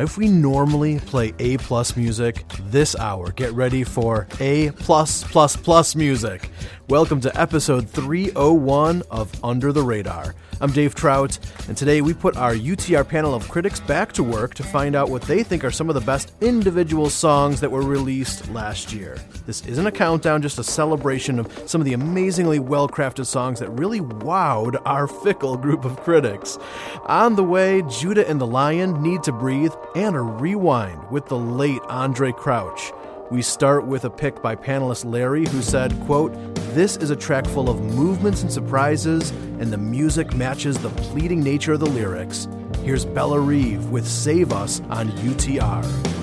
If we normally play A plus music, this hour, get ready for A plus plus plus music. Welcome to episode 301 of Under the Radar. I'm Dave Trout, and today we put our UTR panel of critics back to work to find out what they think are some of the best individual songs that were released last year. This isn't a countdown, just a celebration of some of the amazingly well crafted songs that really wowed our fickle group of critics. On the way, Judah and the Lion, Need to Breathe, and a rewind with the late Andraé Crouch. We start with a pick by panelist Larry who said, quote, This is a track full of movements and surprises, and the music matches the pleading nature of the lyrics. Here's Bellarive with Save Us on UTR.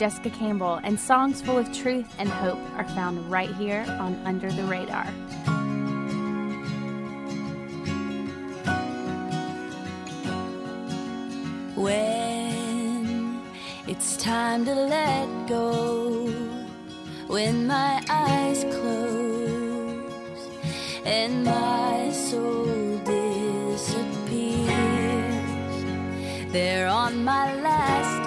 Jessica Campbell, and songs full of truth and hope are found right here on Under the Radar. When it's time to let go, when my eyes close and my soul disappears, there on my last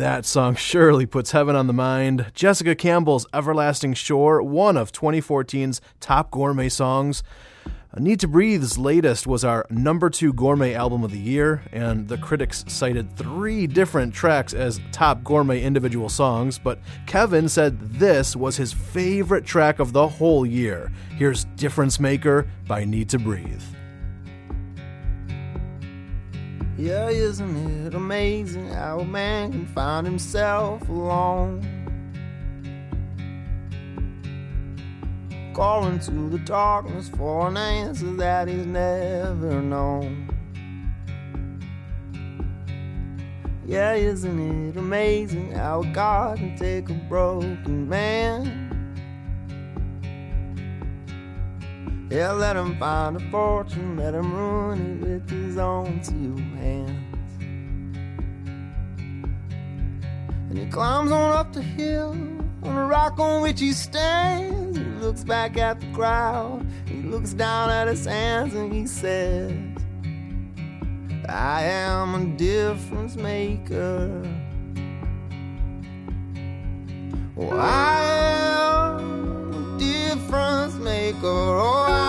That song surely puts heaven on the mind. Jessica Campbell's Everlasting Shore, one of 2014's top gourmet songs. Need to Breathe's latest was our number two gourmet album of the year, and the critics cited three different tracks as top gourmet individual songs, but Kevin said this was his favorite track of the whole year. Here's Difference Maker by Need to Breathe. Yeah, isn't it amazing how a man can find himself alone? Calling to the darkness for an answer that he's never known. Yeah, isn't it amazing how God can take a broken man? Yeah, let him find a fortune, let him ruin it with his own two hands. And he climbs on up the hill, on the rock on which he stands. He looks back at the crowd, he looks down at his hands, and he says, I am a difference maker. Oh, I am a difference maker. Oh,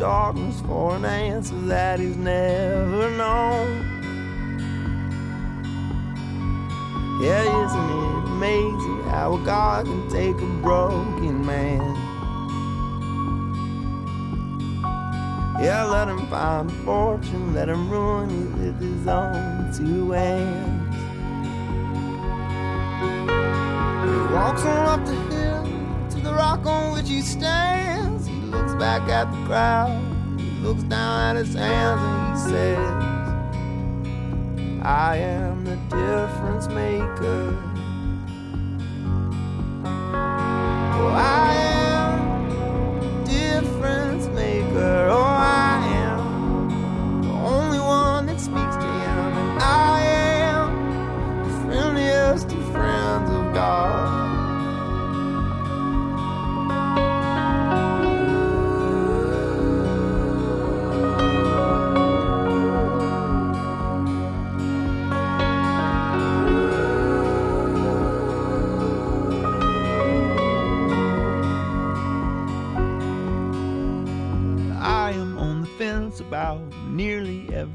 darkness for an answer that he's never known. Yeah, isn't it amazing how a God can take a broken man? Yeah, let him find a fortune, let him ruin it with his own two hands. He walks on up the hill to the rock on which he stands. Back at the crowd, he looks down at his hands, and he says, I am the difference maker. Oh, I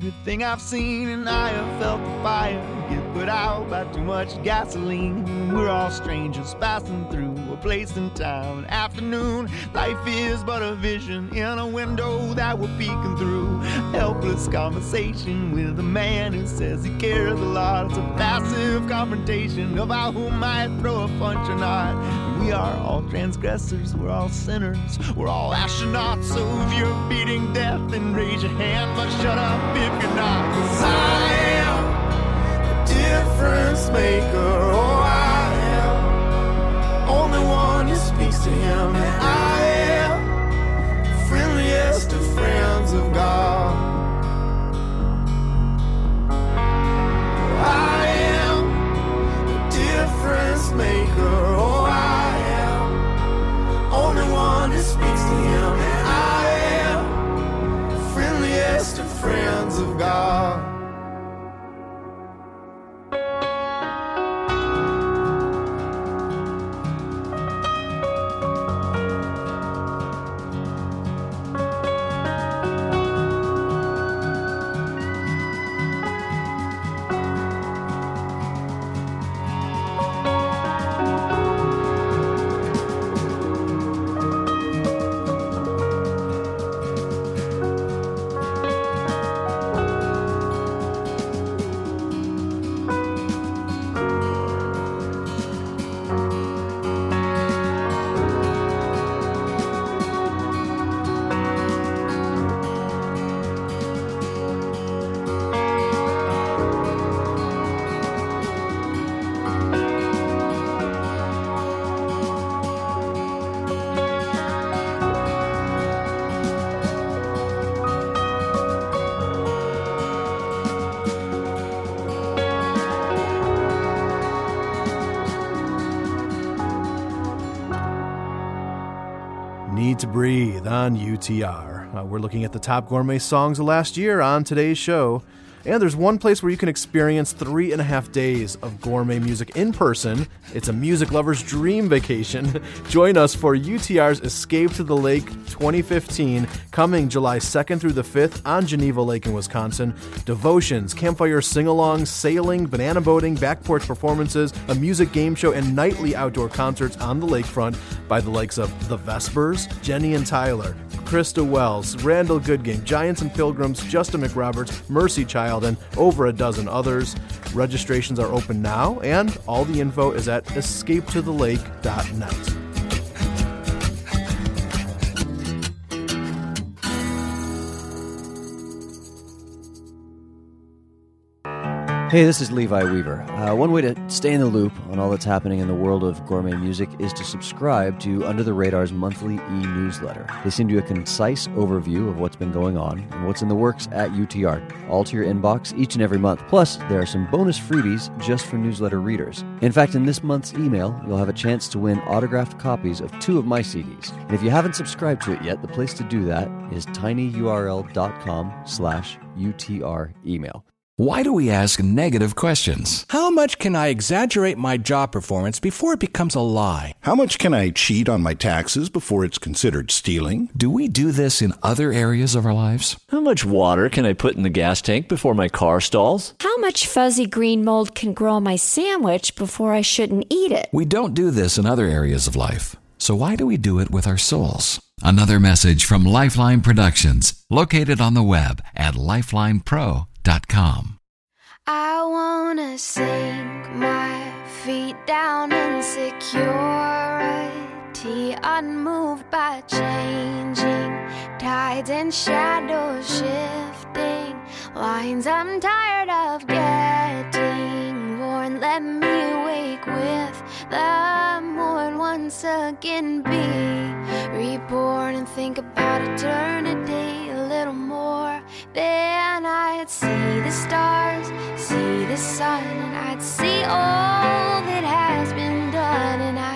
everything I've seen, and I have felt the fire get put out by too much gasoline. We're all strangers passing through a place in time. Afternoon, life is but a vision in a window that we're peeking through. Helpless conversation with a man who says he cares a lot. It's a passive confrontation about who might throw a punch or not. We are all transgressors, we're all sinners, we're all astronauts. So if you're beating death, then raise your hand, but shut up if you're not. Cause I am the difference maker. To Breathe on UTR. Uh, we're looking at the top gourmet songs of last year on today's show. And there's one place where you can experience three and a half days of gourmet music in person. It's a music lover's dream vacation. Join us for UTR's Escape to the Lake 2015, coming July 2nd through the 5th on Geneva Lake in Wisconsin. Devotions, campfire sing alongs, sailing, banana boating, back porch performances, a music game show, and nightly outdoor concerts on the lakefront by the likes of The Vespers, Jenny and Tyler, Krista Wells, Randall Goodgame, Giants and Pilgrims, Justin McRoberts, Mercy Child, and over a dozen others. Registrations are open now, and all the info is at escapetothelake.net. Hey, this is Levi Weaver. Uh, one way to stay in the loop on all that's happening in the world of gourmet music is to subscribe to Under the Radar's monthly e newsletter. They send you a concise overview of what's been going on and what's in the works at UTR, all to your inbox each and every month. Plus, there are some bonus freebies just for newsletter readers. In fact, in this month's email, you'll have a chance to win autographed copies of two of my CDs. And if you haven't subscribed to it yet, the place to do that is tinyurl.com slash UTR email. Why do we ask negative questions? How much can I exaggerate my job performance before it becomes a lie? How much can I cheat on my taxes before it's considered stealing? Do we do this in other areas of our lives? How much water can I put in the gas tank before my car stalls? How much fuzzy green mold can grow on my sandwich before I shouldn't eat it? We don't do this in other areas of life. So why do we do it with our souls? Another message from Lifeline Productions, located on the web at lifelinepro.com. I wanna sink my feet down in security, unmoved by changing tides and shadows shifting lines. I'm tired of getting worn. Let me wake with the morn once again. Be reborn and think about eternity a little more. Then I'd see the stars, see the sun, and I'd see all that has been done, and I'd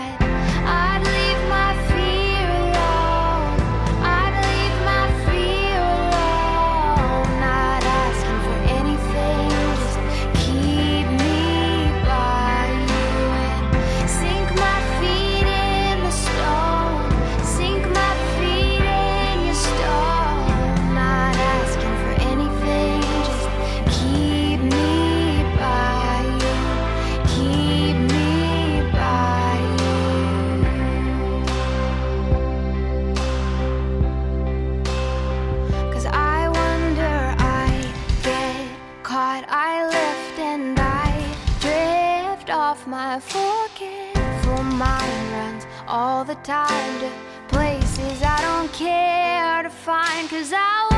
off my forgetful mind runs all the time to places I don't care to find. Cause I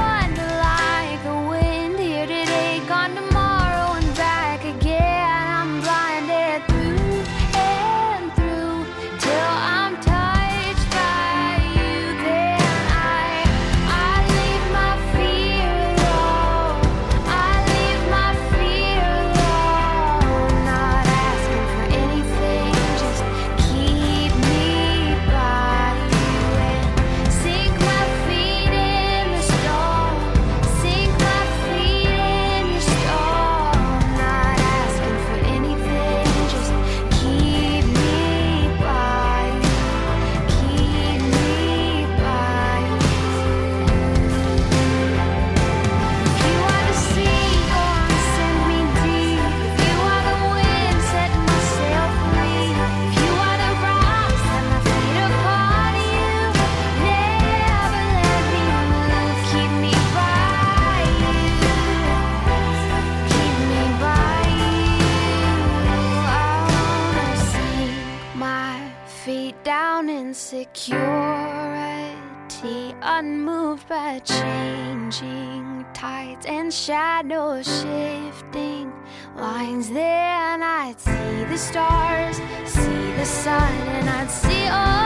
shadows shifting lines. Then I'd see the stars, see the sun, and I'd see all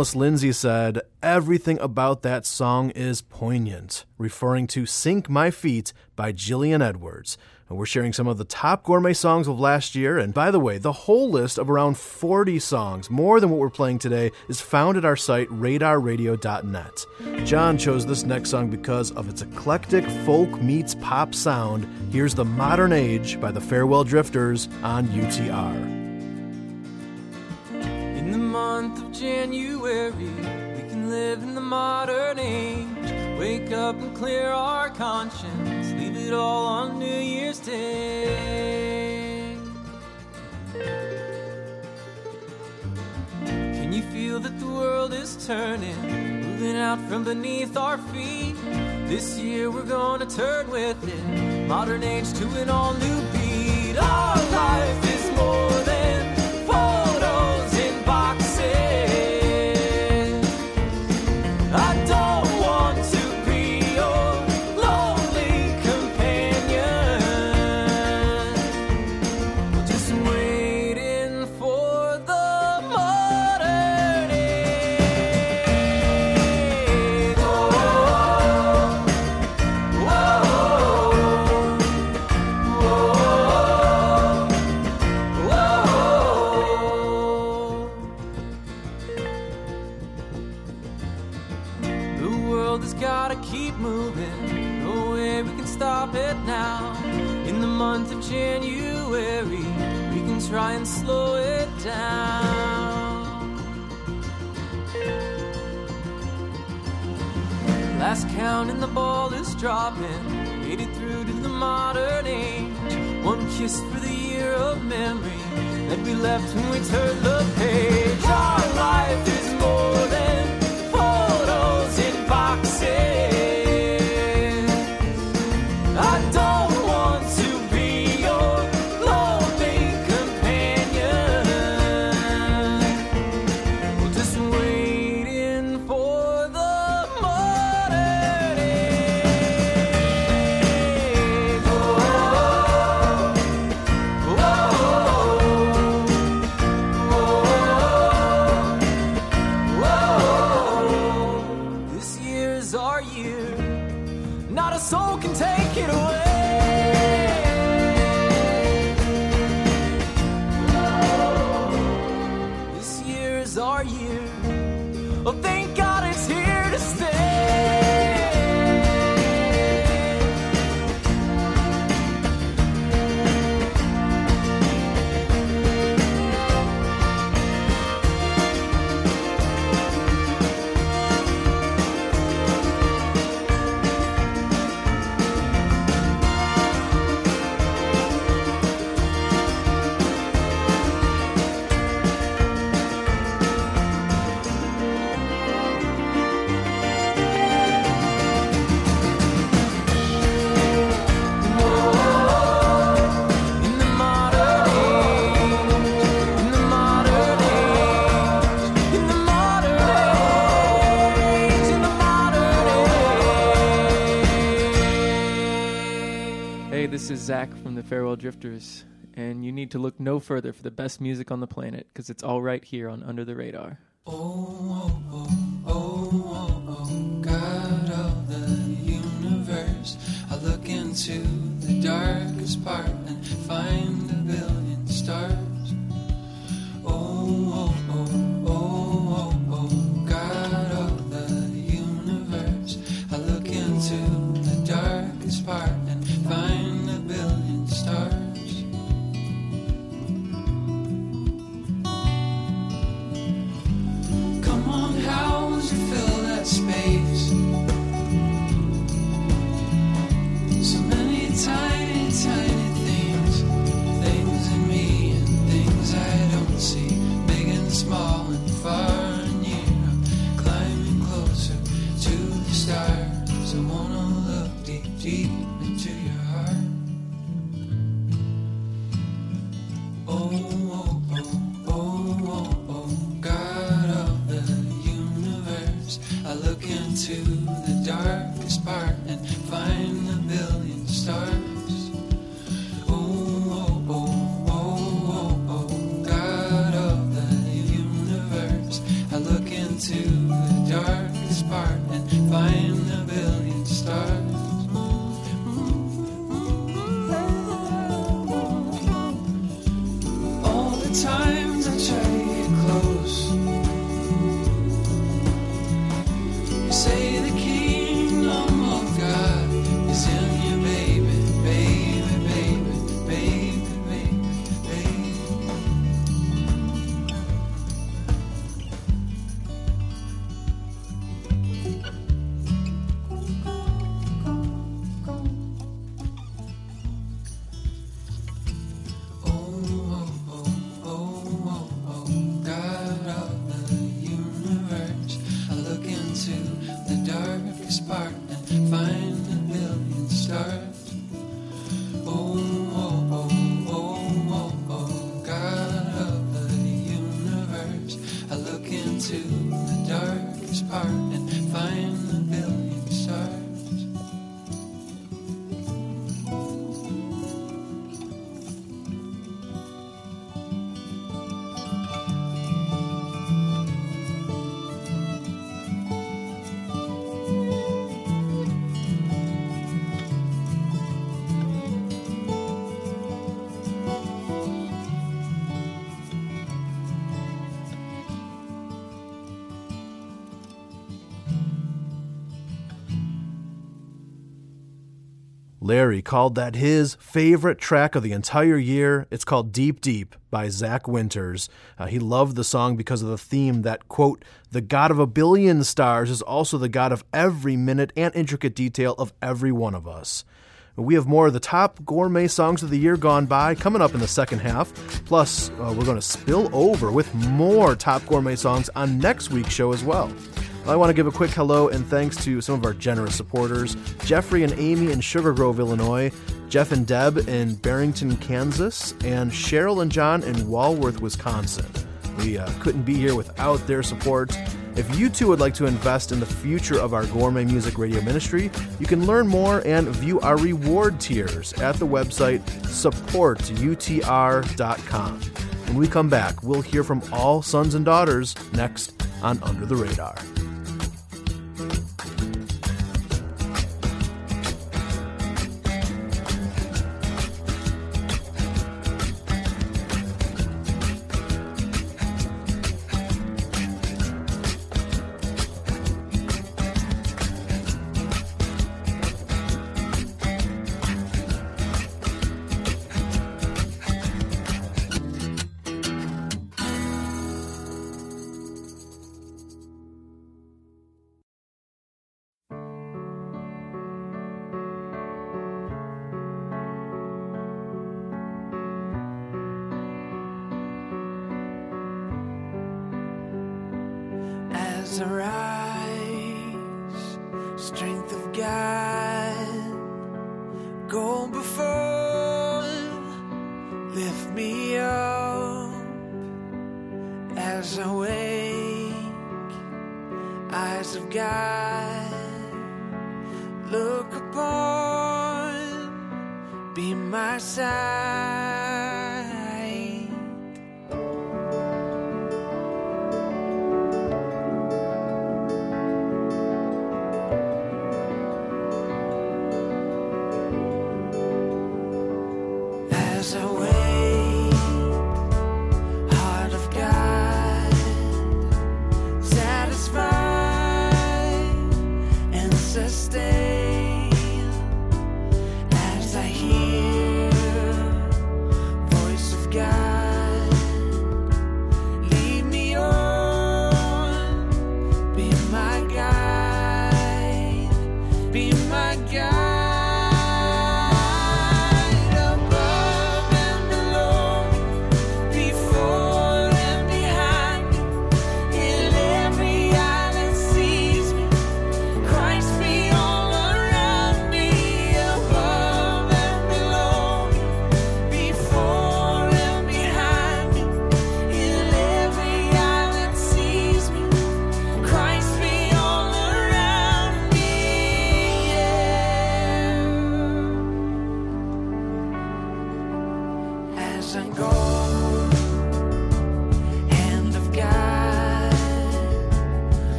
Lindsay said, Everything about that song is poignant, referring to Sink My Feet by Jillian Edwards. And we're sharing some of the top gourmet songs of last year. And by the way, the whole list of around 40 songs, more than what we're playing today, is found at our site, radarradio.net. John chose this next song because of its eclectic folk meets pop sound. Here's The Modern Age by the Farewell Drifters on UTR. In the month of January, we can live in the modern age. Wake up and clear our conscience, leave it all on New Year's Day. Can you feel that the world is turning, moving out from beneath our feet? This year we're gonna turn with it, modern age to an all new beat. Our life is more than back from the Farewell Drifters, and you need to look no further for the best music on the planet because it's all right here on Under the Radar. Oh, oh, oh, oh, oh, God of the universe, I look into the darkest part and find a billion stars. Oh, oh, oh, oh, oh, God of the universe, I look into the darkest part. space. So many tiny, tiny. Larry called that his favorite track of the entire year. It's called Deep Deep by Zach Winters. Uh, he loved the song because of the theme that, quote, the God of a billion stars is also the God of every minute and intricate detail of every one of us. We have more of the top gourmet songs of the year gone by coming up in the second half. Plus, uh, we're going to spill over with more top gourmet songs on next week's show as well. I want to give a quick hello and thanks to some of our generous supporters Jeffrey and Amy in Sugar Grove, Illinois, Jeff and Deb in Barrington, Kansas, and Cheryl and John in Walworth, Wisconsin. We uh, couldn't be here without their support. If you too would like to invest in the future of our gourmet music radio ministry, you can learn more and view our reward tiers at the website supportutr.com. When we come back, we'll hear from all sons and daughters next on Under the Radar. Side. Be my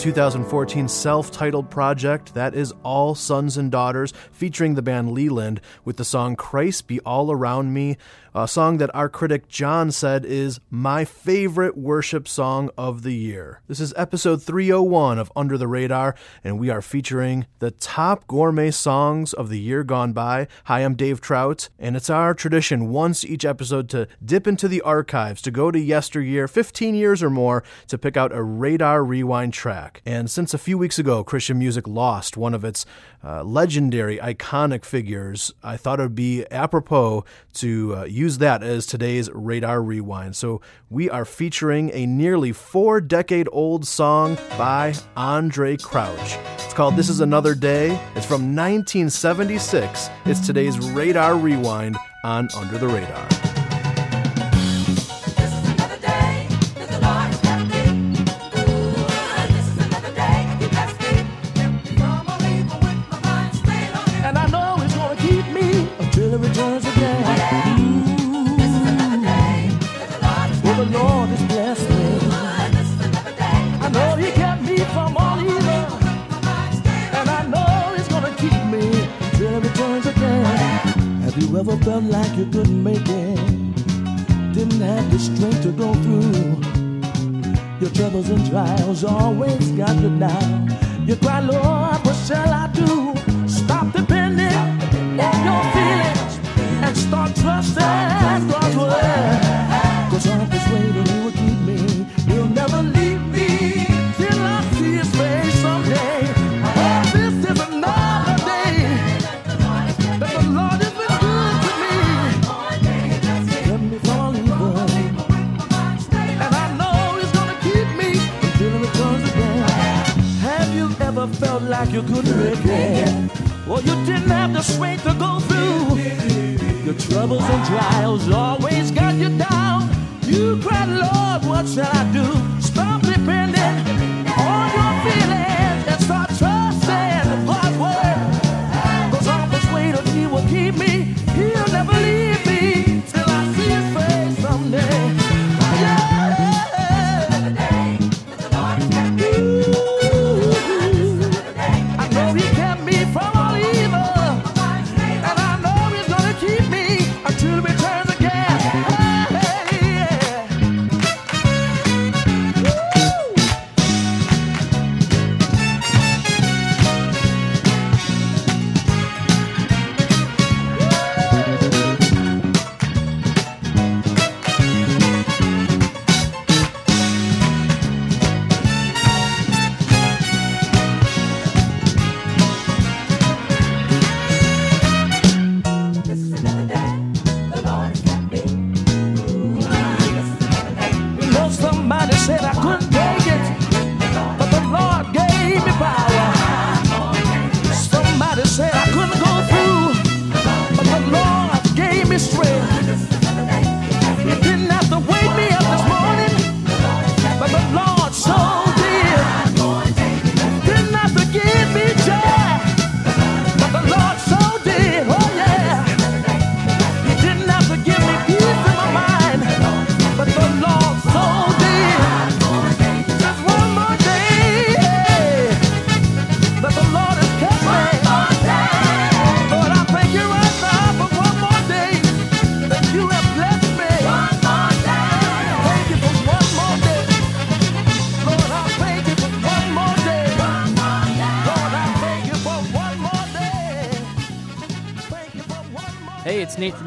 2014 self titled project that is All Sons and Daughters, featuring the band Leland, with the song Christ Be All Around Me, a song that our critic John said is my favorite worship song of the year. This is episode 301 of Under the Radar, and we are featuring the top gourmet songs of the year gone by. Hi, I'm Dave Trout, and it's our tradition once each episode to dip into the archives, to go to yesteryear, 15 years or more, to pick out a Radar Rewind track. And since a few weeks ago, Christian music lost one of its uh, legendary, iconic figures, I thought it would be apropos to uh, use that as today's Radar Rewind. So we are featuring a nearly four decade old song by Andraé Crouch. It's called This Is Another Day. It's from 1976. It's today's Radar Rewind on Under the Radar.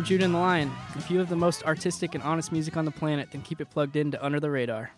Judah and the Lion. If you have the most artistic and honest music on the planet, then keep it plugged in to Under the Radar.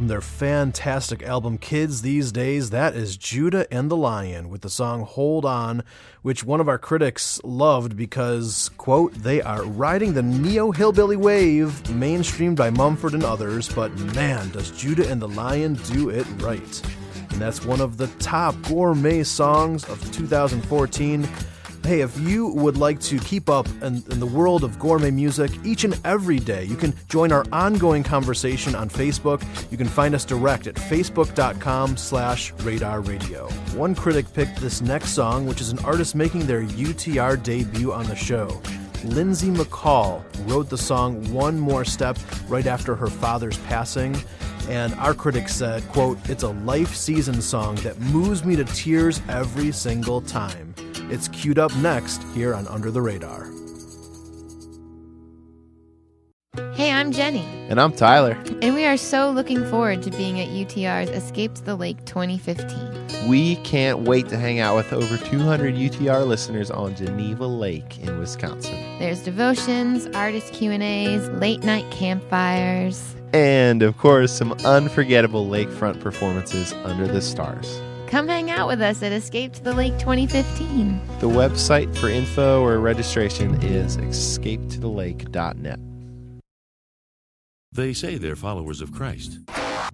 From their fantastic album Kids These Days, that is Judah and the Lion with the song Hold On, which one of our critics loved because, quote, they are riding the neo hillbilly wave, mainstreamed by Mumford and others, but man, does Judah and the Lion do it right. And that's one of the top gourmet songs of 2014. Hey, if you would like to keep up in, in, the world of gourmet music each and every day, you can join our ongoing conversation on Facebook. You can find us direct at facebook.com slash radar radio. One critic picked this next song, which is an artist making their UTR debut on the show. Lindsay McCaul wrote the song One More Step right after her father's passing. And our critics said, quote, it's a life season song that moves me to tears every single time. It's queued up next here on Under the Radar. Hey, I'm Jenny. And I'm Tyler. And we are so looking forward to being at UTR's Escape to the Lake 2015. We can't wait to hang out with over 200 UTR listeners on Geneva Lake in Wisconsin. There's devotions, artist Q&As, late night campfires, and of course, some unforgettable lakefront performances under the stars. Come hang out with us at Escape to the Lake 2015. The website for info or registration is escapetothelake.net. They say they're followers of Christ.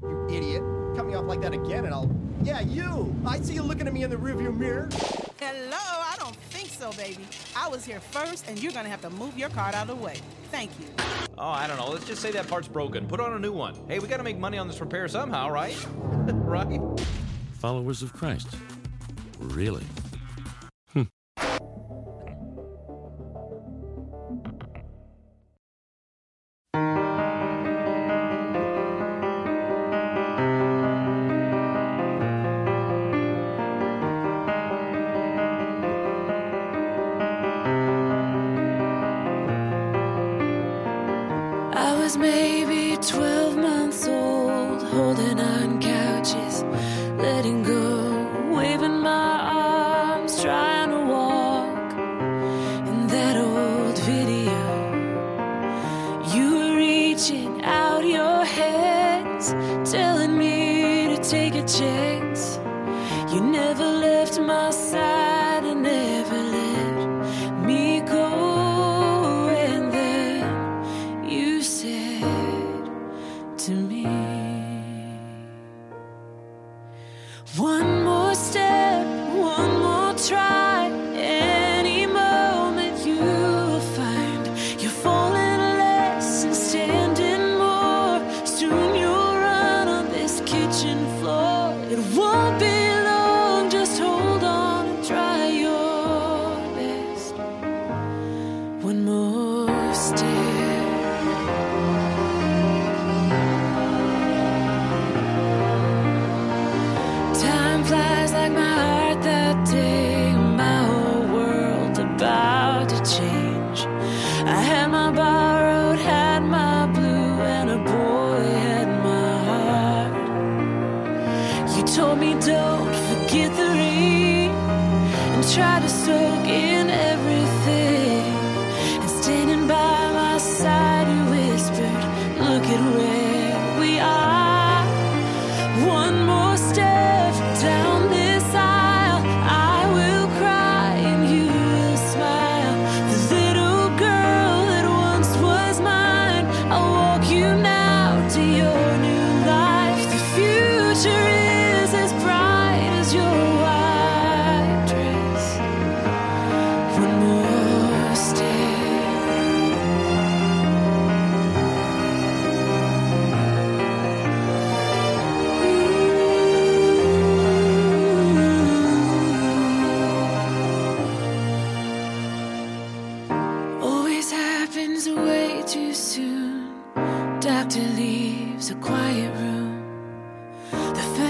You idiot. Cut me off like that again and I'll. Yeah, you! I see you looking at me in the rearview mirror. Hello, I don't think so, baby. I was here first, and you're gonna have to move your cart out of the way. Thank you. Oh, I don't know. Let's just say that part's broken. Put on a new one. Hey, we gotta make money on this repair somehow, right? right? Followers of Christ. Really?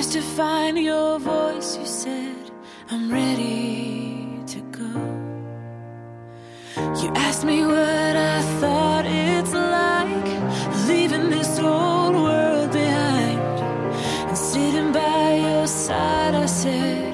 just to find your voice, you said, I'm ready to go. You asked me what I thought it's like leaving this old world behind and sitting by your side. I said,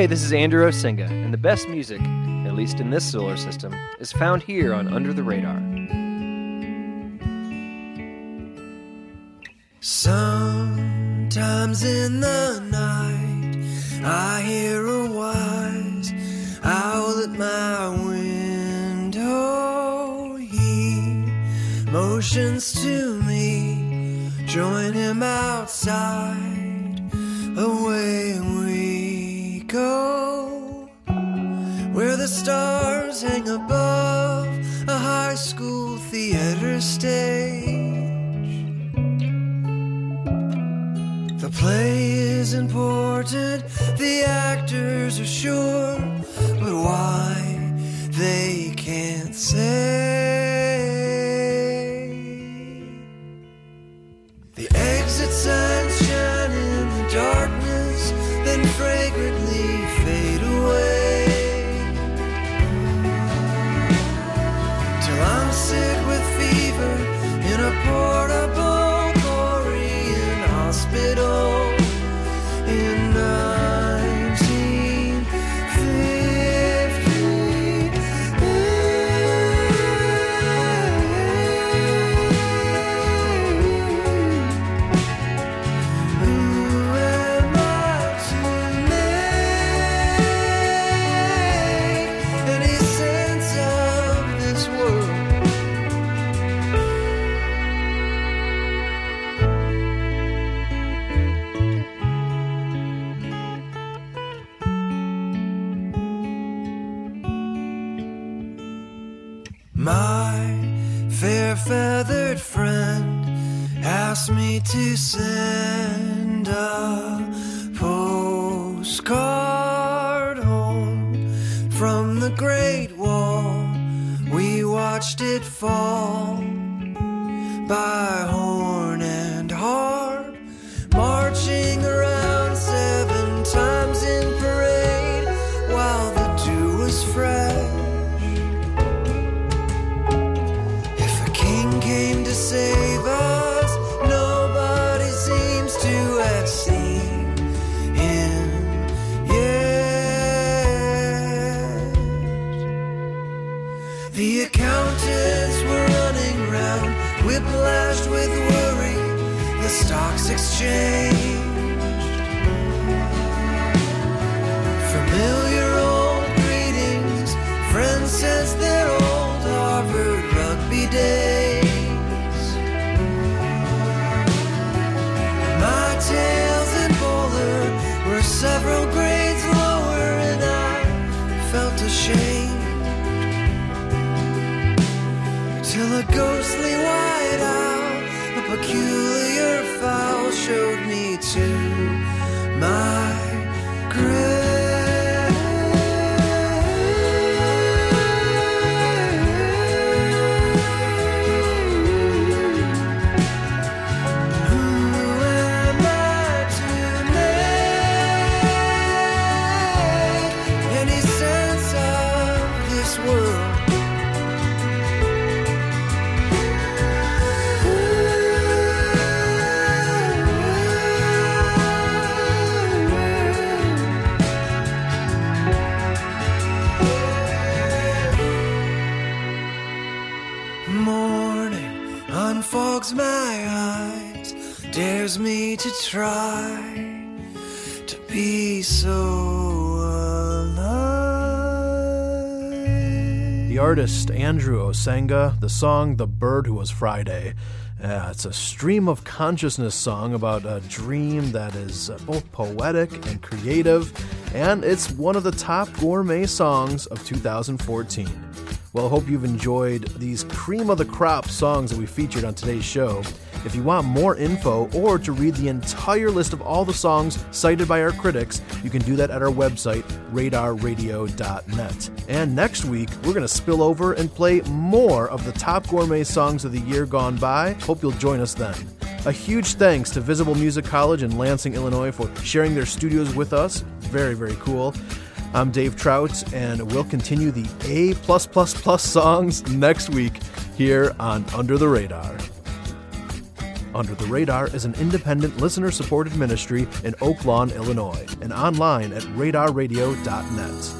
Hey, this is Andrew Osenga, and the best music, at least in this solar system, is found here on Under the Radar. Sometimes in the night, I hear a wise owl at my window. He motions to me, join him outside, away go where the stars hang above a high school theater stage. The play is important, the actors are sure, but why they can't say. My fair feathered friend asked me to send a postcard home from the Great Wall. We watched it fall by horn artist Andrew Osenga, the song The Bird Who Was Friday. Uh, it's a stream of consciousness song about a dream that is uh, both poetic and creative, and it's one of the top gourmet songs of 2014. Well, hope you've enjoyed these cream of the crop songs that we featured on today's show. If you want more info or to read the entire list of all the songs cited by our critics, you can do that at our website, radarradio.net. And next week, we're going to spill over and play more of the top gourmet songs of the year gone by. Hope you'll join us then. A huge thanks to Visible Music College in Lansing, Illinois for sharing their studios with us. Very, very cool. I'm Dave Trout, and we'll continue the A songs next week here on Under the Radar. Under the Radar is an independent listener supported ministry in Oak Lawn, Illinois, and online at radarradio.net.